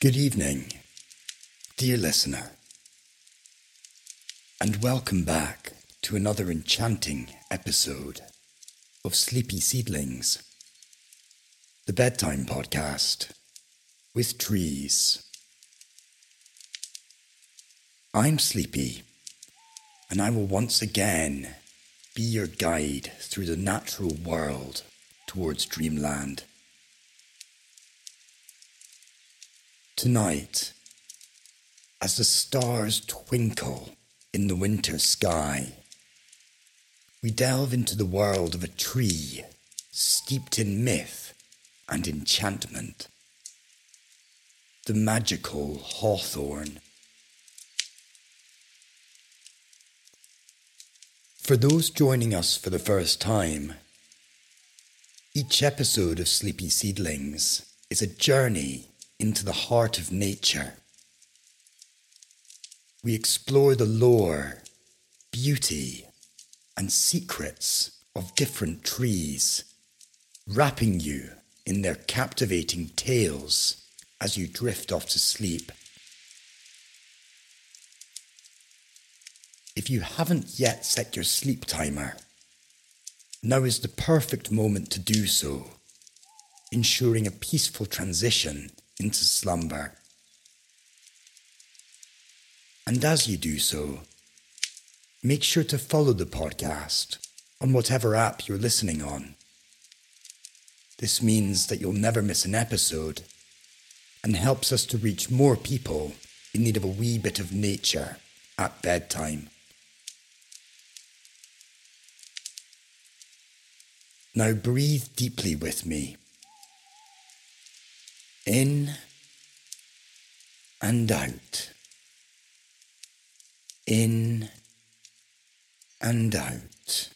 Good evening, dear listener, and welcome back to another enchanting episode of Sleepy Seedlings, the bedtime podcast with trees. I'm Sleepy, and I will once again be your guide through the natural world towards dreamland. Tonight, as the stars twinkle in the winter sky, we delve into the world of a tree steeped in myth and enchantment. The magical hawthorn. For those joining us for the first time, each episode of Sleepy Seedlings is a journey into the heart of nature. We explore the lore, beauty, and secrets of different trees, wrapping you in their captivating tales as you drift off to sleep. If you haven't yet set your sleep timer, now is the perfect moment to do so, ensuring a peaceful transition into slumber. And as you do so, make sure to follow the podcast on whatever app you're listening on. This means that you'll never miss an episode and helps us to reach more people in need of a wee bit of nature at bedtime. Now breathe deeply with me in and out. In and out.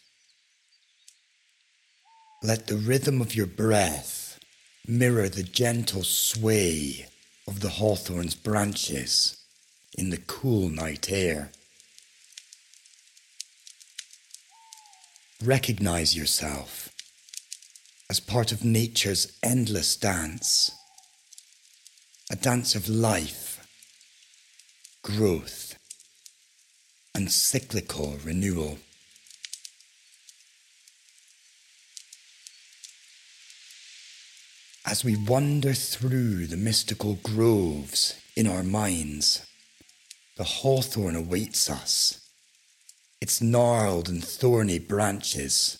Let the rhythm of your breath mirror the gentle sway of the hawthorn's branches in the cool night air. Recognize yourself as part of nature's endless dance a dance of life, growth, and cyclical renewal. As we wander through the mystical groves in our minds, the hawthorn awaits us, its gnarled and thorny branches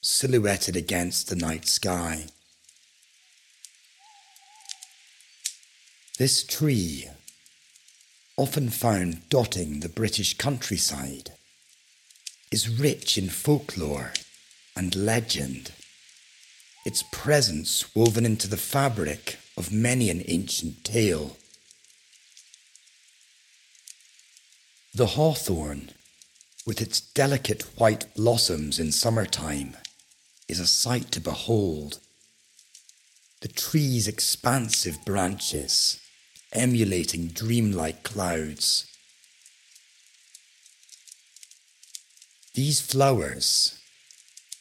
silhouetted against the night sky. This tree, often found dotting the British countryside, is rich in folklore and legend, its presence woven into the fabric of many an ancient tale. The hawthorn, with its delicate white blossoms in summertime, is a sight to behold. The tree's expansive branches emulating dreamlike clouds. These flowers,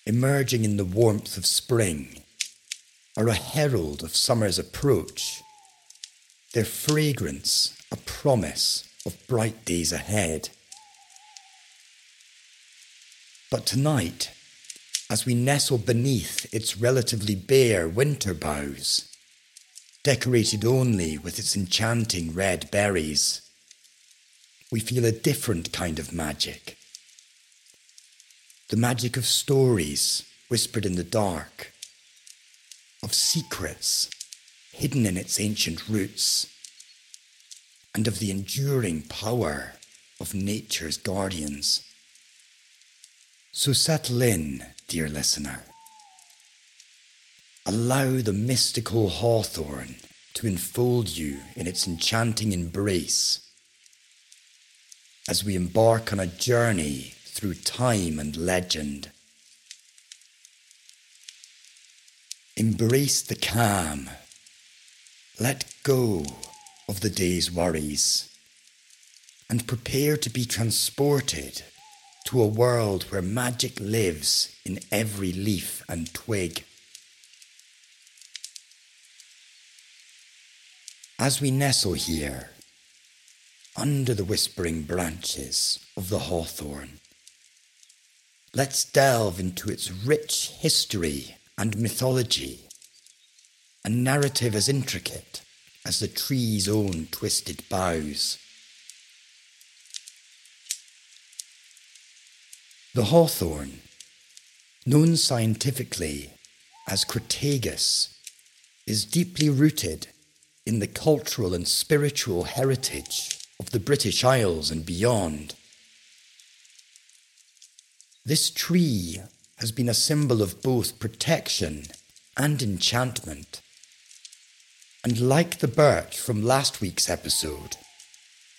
emerging in the warmth of spring, are a herald of summer's approach, their fragrance a promise of bright days ahead. But tonight, as we nestle beneath its relatively bare winter boughs, decorated only with its enchanting red berries. We feel a different kind of magic. The magic of stories whispered in the dark, of secrets hidden in its ancient roots, and of the enduring power of nature's guardians. So settle in, dear listener Allow the mystical hawthorn to enfold you in its enchanting embrace as we embark on a journey through time and legend. Embrace the calm. Let go of the day's worries and prepare to be transported to a world where magic lives in every leaf and twig. As we nestle here, under the whispering branches of the hawthorn, let's delve into its rich history and mythology, a narrative as intricate as the tree's own twisted boughs. The hawthorn, known scientifically as Crataegus, is deeply rooted in the cultural and spiritual heritage of the British Isles and beyond. This tree has been a symbol of both protection and enchantment. And like the birch from last week's episode,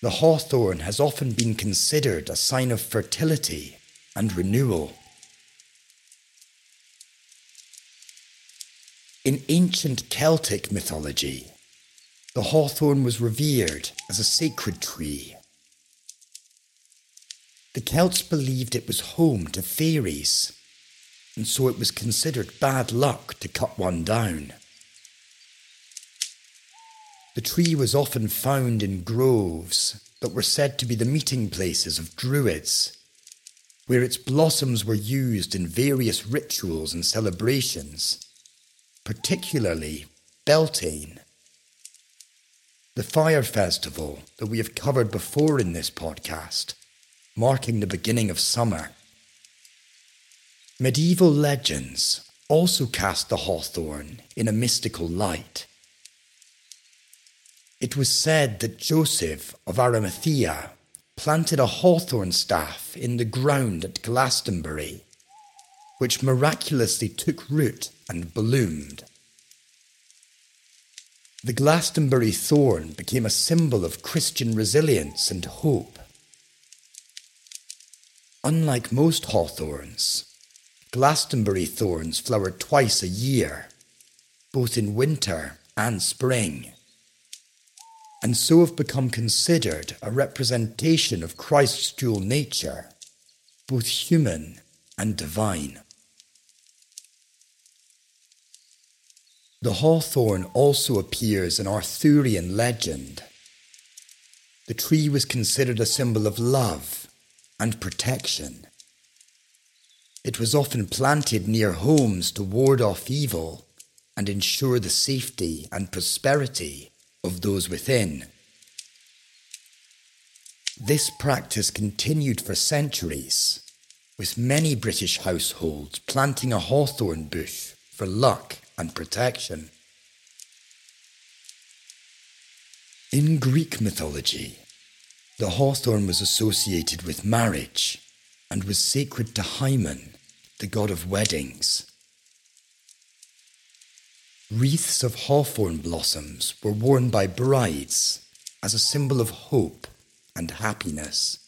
the hawthorn has often been considered a sign of fertility and renewal. In ancient Celtic mythology, the hawthorn was revered as a sacred tree. The Celts believed it was home to fairies, and so it was considered bad luck to cut one down. The tree was often found in groves that were said to be the meeting places of druids, where its blossoms were used in various rituals and celebrations particularly Beltane. The fire festival that we have covered before in this podcast, marking the beginning of summer. Medieval legends also cast the hawthorn in a mystical light. It was said that Joseph of Arimathea planted a hawthorn staff in the ground at Glastonbury, which miraculously took root and bloomed. The Glastonbury thorn became a symbol of Christian resilience and hope. Unlike most hawthorns, Glastonbury thorns flower twice a year, both in winter and spring, and so have become considered a representation of Christ's dual nature, both human and divine. The hawthorn also appears in Arthurian legend. The tree was considered a symbol of love and protection. It was often planted near homes to ward off evil and ensure the safety and prosperity of those within. This practice continued for centuries, with many British households planting a hawthorn bush for luck and protection. In Greek mythology, the hawthorn was associated with marriage and was sacred to Hymen, the god of weddings. Wreaths of hawthorn blossoms were worn by brides as a symbol of hope and happiness.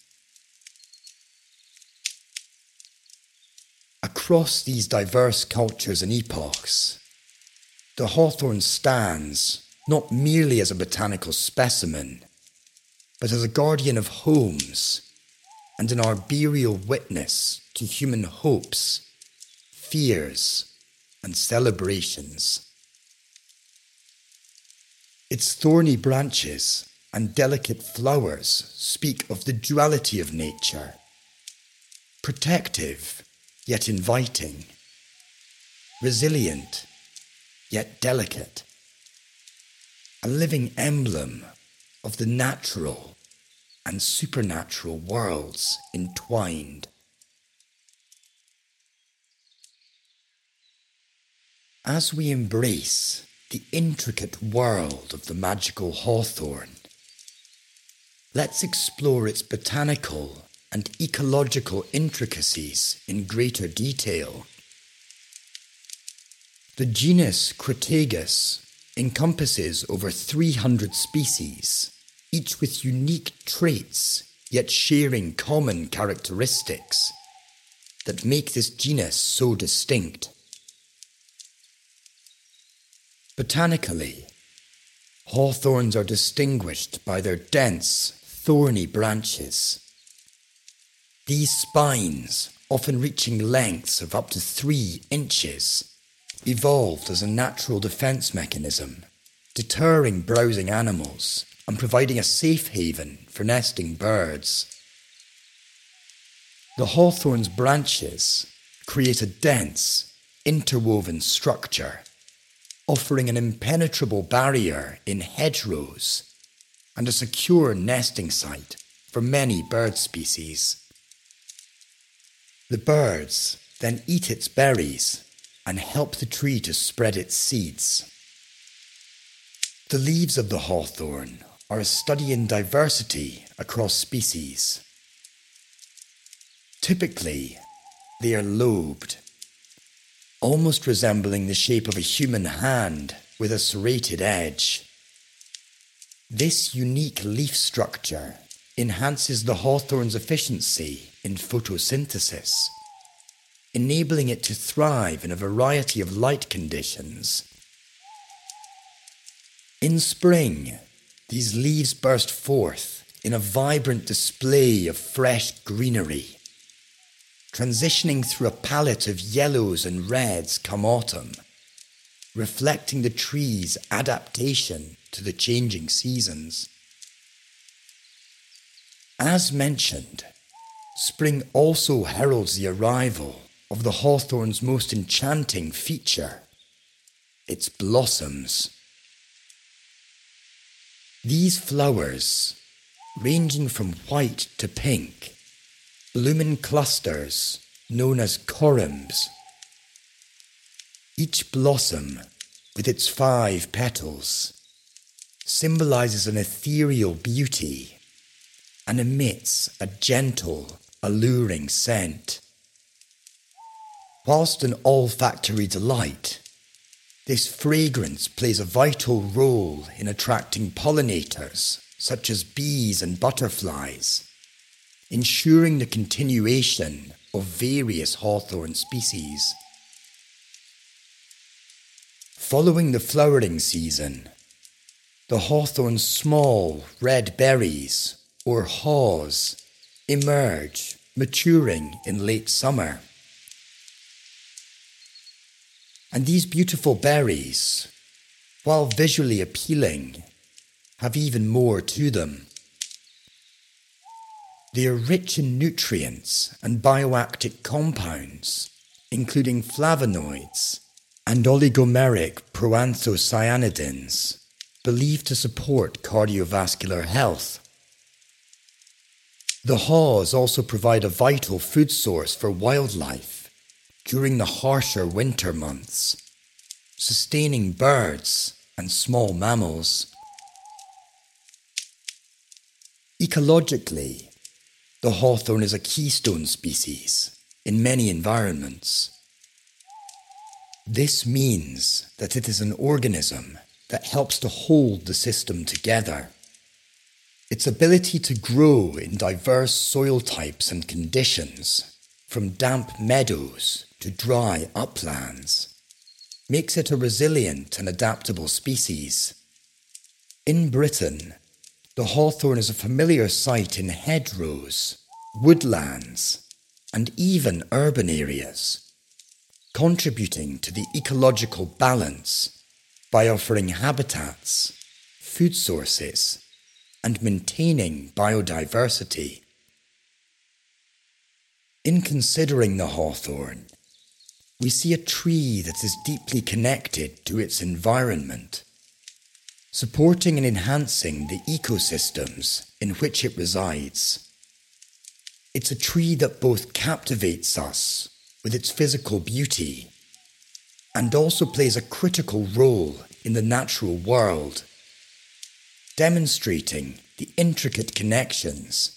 Across these diverse cultures and epochs, the hawthorn stands not merely as a botanical specimen, but as a guardian of homes and an arboreal witness to human hopes, fears, and celebrations. Its thorny branches and delicate flowers speak of the duality of nature, protective yet inviting, resilient yet delicate, a living emblem of the natural and supernatural worlds entwined. As we embrace the intricate world of the magical hawthorn, let's explore its botanical and ecological intricacies in greater detail. The genus Crataegus encompasses over 300 species, each with unique traits yet sharing common characteristics that make this genus so distinct. Botanically, hawthorns are distinguished by their dense, thorny branches. These spines, often reaching lengths of up to three inches, evolved as a natural defense mechanism deterring browsing animals and providing a safe haven for nesting birds. The hawthorn's branches create a dense, interwoven structure, offering an impenetrable barrier in hedgerows and a secure nesting site for many bird species. The birds then eat its berries and help the tree to spread its seeds. The leaves of the hawthorn are a study in diversity across species. Typically, they are lobed, almost resembling the shape of a human hand with a serrated edge. This unique leaf structure enhances the hawthorn's efficiency in photosynthesis, enabling it to thrive in a variety of light conditions. In spring, these leaves burst forth in a vibrant display of fresh greenery, transitioning through a palette of yellows and reds come autumn, reflecting the tree's adaptation to the changing seasons. As mentioned, spring also heralds the arrival of the hawthorn's most enchanting feature its blossoms. These flowers, ranging from white to pink, bloom in clusters known as corymbs. Each blossom, with its five petals, symbolizes an ethereal beauty and emits a gentle, alluring scent. Whilst an olfactory delight, this fragrance plays a vital role in attracting pollinators such as bees and butterflies, ensuring the continuation of various hawthorn species. Following the flowering season, the hawthorn's small red berries, or haws, emerge, maturing in late summer. And these beautiful berries, while visually appealing, have even more to them. They are rich in nutrients and bioactive compounds, including flavonoids and oligomeric proanthocyanidins, believed to support cardiovascular health. The haws also provide a vital food source for wildlife during the harsher winter months, sustaining birds and small mammals. Ecologically, the hawthorn is a keystone species in many environments. This means that it is an organism that helps to hold the system together. Its ability to grow in diverse soil types and conditions, from damp meadows to dry uplands, makes it a resilient and adaptable species. In Britain, the hawthorn is a familiar sight in hedgerows, woodlands, and even urban areas, contributing to the ecological balance by offering habitats, food sources, and maintaining biodiversity. In considering the hawthorn, we see a tree that is deeply connected to its environment, supporting and enhancing the ecosystems in which it resides. It's a tree that both captivates us with its physical beauty and also plays a critical role in the natural world, demonstrating the intricate connections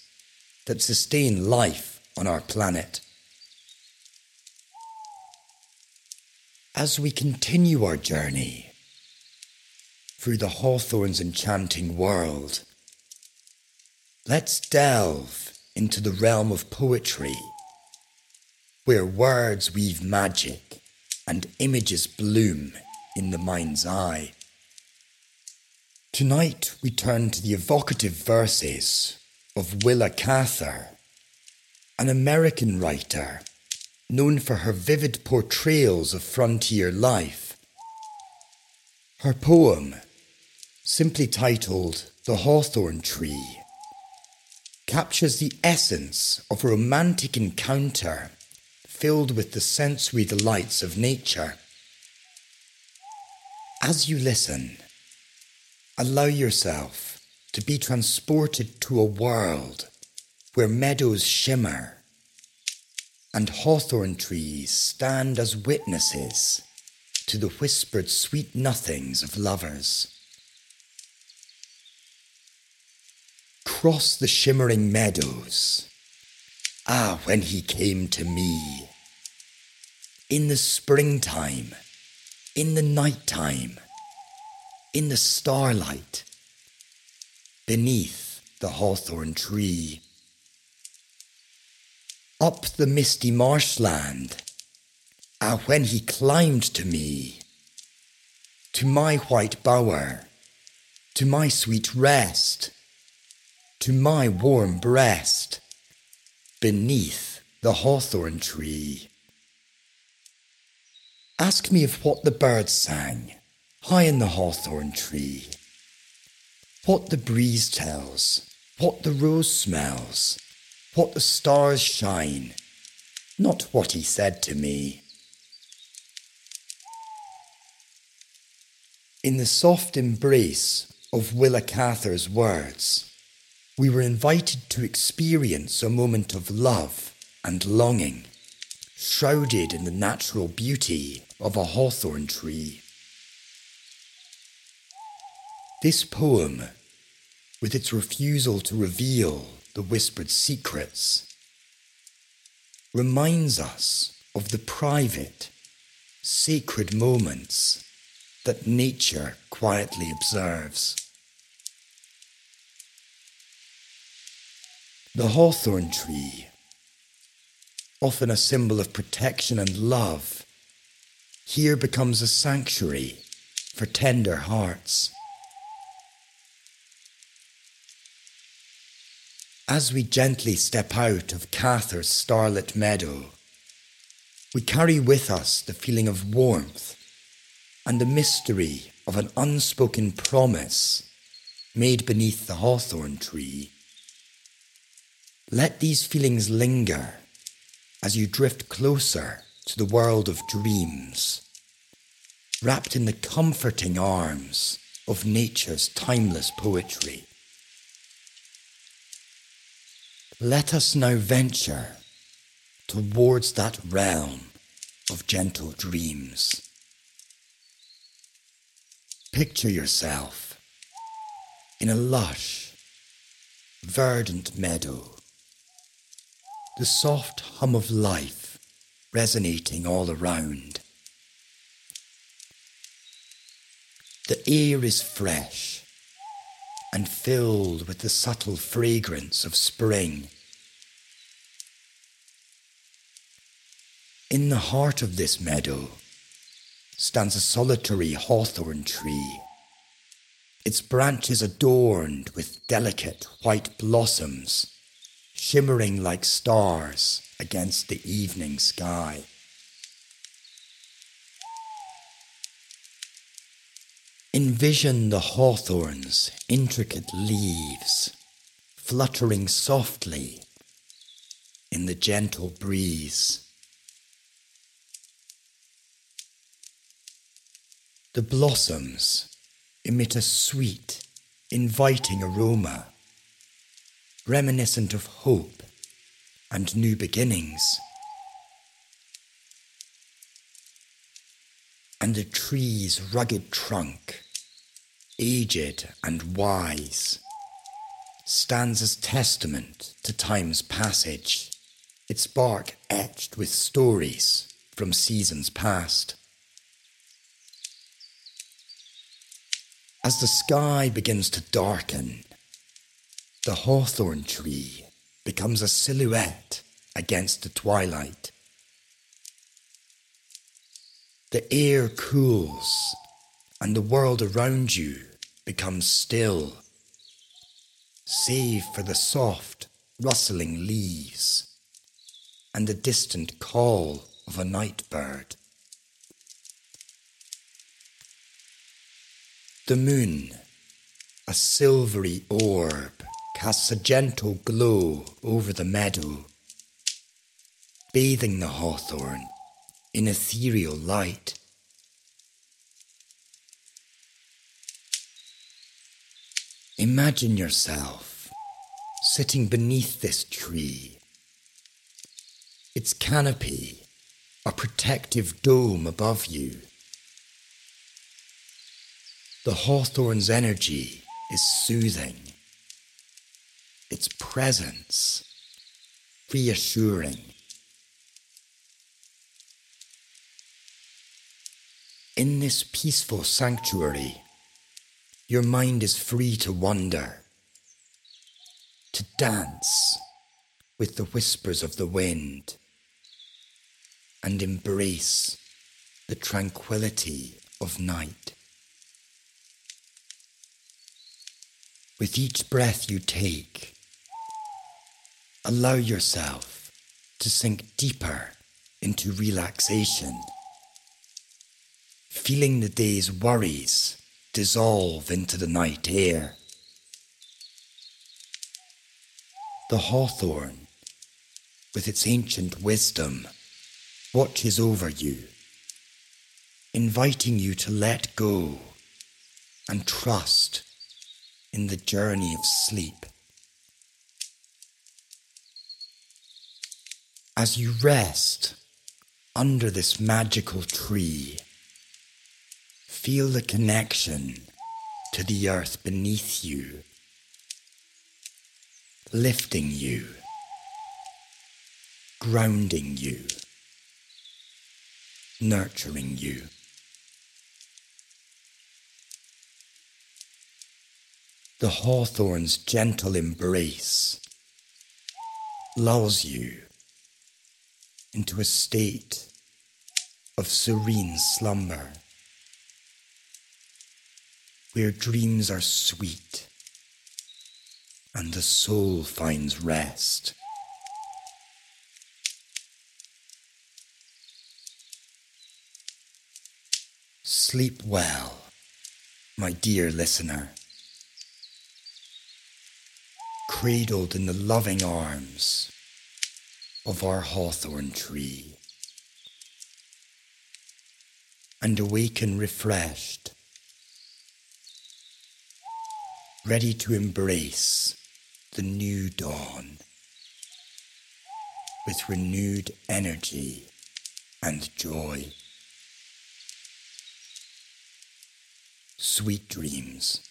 that sustain life on our planet. As we continue our journey through the hawthorn's enchanting world, let's delve into the realm of poetry, where words weave magic and images bloom in the mind's eye. Tonight we turn to the evocative verses of Willa Cather, an American writer known for her vivid portrayals of frontier life. Her poem, simply titled The Hawthorn Tree, captures the essence of a romantic encounter filled with the sensory delights of nature. As you listen, allow yourself to be transported to a world where meadows shimmer and hawthorn trees stand as witnesses to the whispered sweet nothings of lovers. Cross the shimmering meadows. Ah, when he came to me. In the springtime, in the night time, in the starlight, beneath the hawthorn tree. Up the misty marshland, ah, when he climbed to me, to my white bower, to my sweet rest, to my warm breast, beneath the hawthorn tree. Ask me of what the birds sang high in the hawthorn tree, what the breeze tells, what the rose smells, what the stars shine, not what he said to me. In the soft embrace of Willa Cather's words, we were invited to experience a moment of love and longing, shrouded in the natural beauty of a hawthorn tree. This poem, with its refusal to reveal the whispered secrets, reminds us of the private, sacred moments that nature quietly observes. The hawthorn tree, often a symbol of protection and love, here becomes a sanctuary for tender hearts. As we gently step out of Cather's starlit meadow, we carry with us the feeling of warmth and the mystery of an unspoken promise made beneath the hawthorn tree. Let these feelings linger as you drift closer to the world of dreams, wrapped in the comforting arms of nature's timeless poetry. Let us now venture towards that realm of gentle dreams. Picture yourself in a lush, verdant meadow the soft hum of life resonating all around. The air is fresh and filled with the subtle fragrance of spring. In the heart of this meadow stands a solitary hawthorn tree, its branches adorned with delicate white blossoms shimmering like stars against the evening sky. Envision the hawthorn's intricate leaves fluttering softly in the gentle breeze. The blossoms emit a sweet, inviting aroma reminiscent of hope and new beginnings. And the tree's rugged trunk, aged and wise, stands as testament to time's passage, its bark etched with stories from seasons past. As the sky begins to darken the hawthorn tree becomes a silhouette against the twilight. The air cools and the world around you becomes still, save for the soft, rustling leaves and the distant call of a night bird. The moon A silvery orb casts a gentle glow over the meadow, bathing the hawthorn in ethereal light. Imagine yourself sitting beneath this tree, its canopy a protective dome above you. The hawthorn's energy is soothing, its presence reassuring. In this peaceful sanctuary, your mind is free to wander, to dance with the whispers of the wind, and embrace the tranquility of night. With each breath you take, allow yourself to sink deeper into relaxation, feeling the day's worries dissolve into the night air. The hawthorn, with its ancient wisdom, watches over you, inviting you to let go and trust in the journey of sleep. As you rest under this magical tree, Feel the connection to the earth beneath you, lifting you, grounding you, nurturing you. The hawthorn's gentle embrace lulls you into a state of serene slumber where dreams are sweet and the soul finds rest. Sleep well, my dear listener, cradled in the loving arms of our hawthorn tree, and awaken refreshed ready to embrace the new dawn with renewed energy and joy. Sweet dreams.